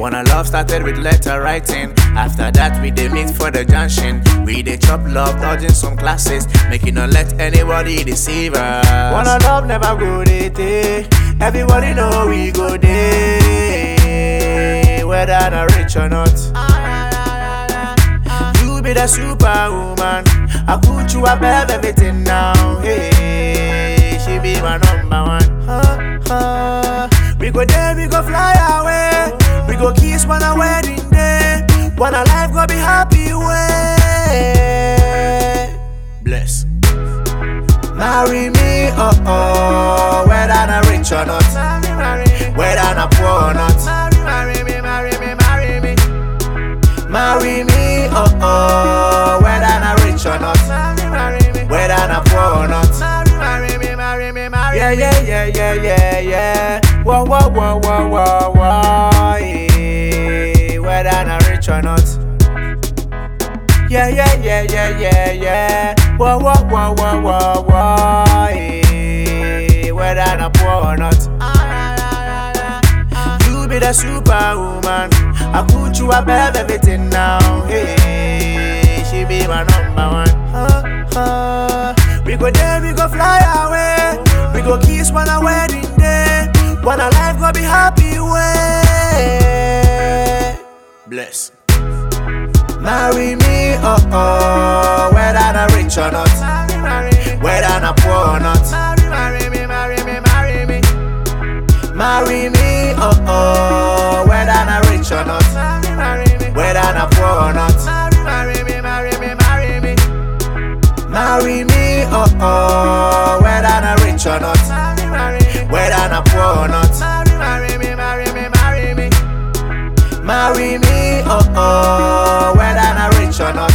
Wanna love started with letter writing. After that, we did meet for the junction. We did chop love, dodging some classes. Making not let anybody deceive us. Wanna love never go day. Everybody know we go day. Whether not rich or not. You be the superwoman. I put you above everything now. Hey, she be my number one. Huh, huh. We go there, we go fly. Go kiss a wedding day. When our life go be happy way. Bless. Marry me, oh oh, whether I'm rich or not, whether I'm poor or not. Marry me, marry me, marry me. Marry me, oh oh, whether I'm rich or not, marry, marry me, whether I'm poor or not. Marry me, marry me, marry me. Yeah, yeah, yeah, yeah, yeah, yeah. Whoa, whoa, whoa, whoa, whoa. Whether I'm rich or not. Yeah, yeah, yeah, yeah, yeah, yeah. Whoa, whoa, whoa, whoa, whoa, whoa. Yeah. Whether I'm poor or not. You be the superwoman. I put you above everything now. Hey, she be my number one. We go there, we go fly away. We go kiss on a wedding day. When our life go be happy way. Bless. Marry me, oh oh, whether I'm rich or not, whether I'm poor or not. Marry me, marry me, marry me. Marry me, oh oh, whether I'm rich or not, whether I'm poor or not. Marry me, marry me, marry me. Marry me, oh oh, whether I'm rich or not, marry me, whether I'm poor or not. Marry me, oh oh, whether I'm rich or not,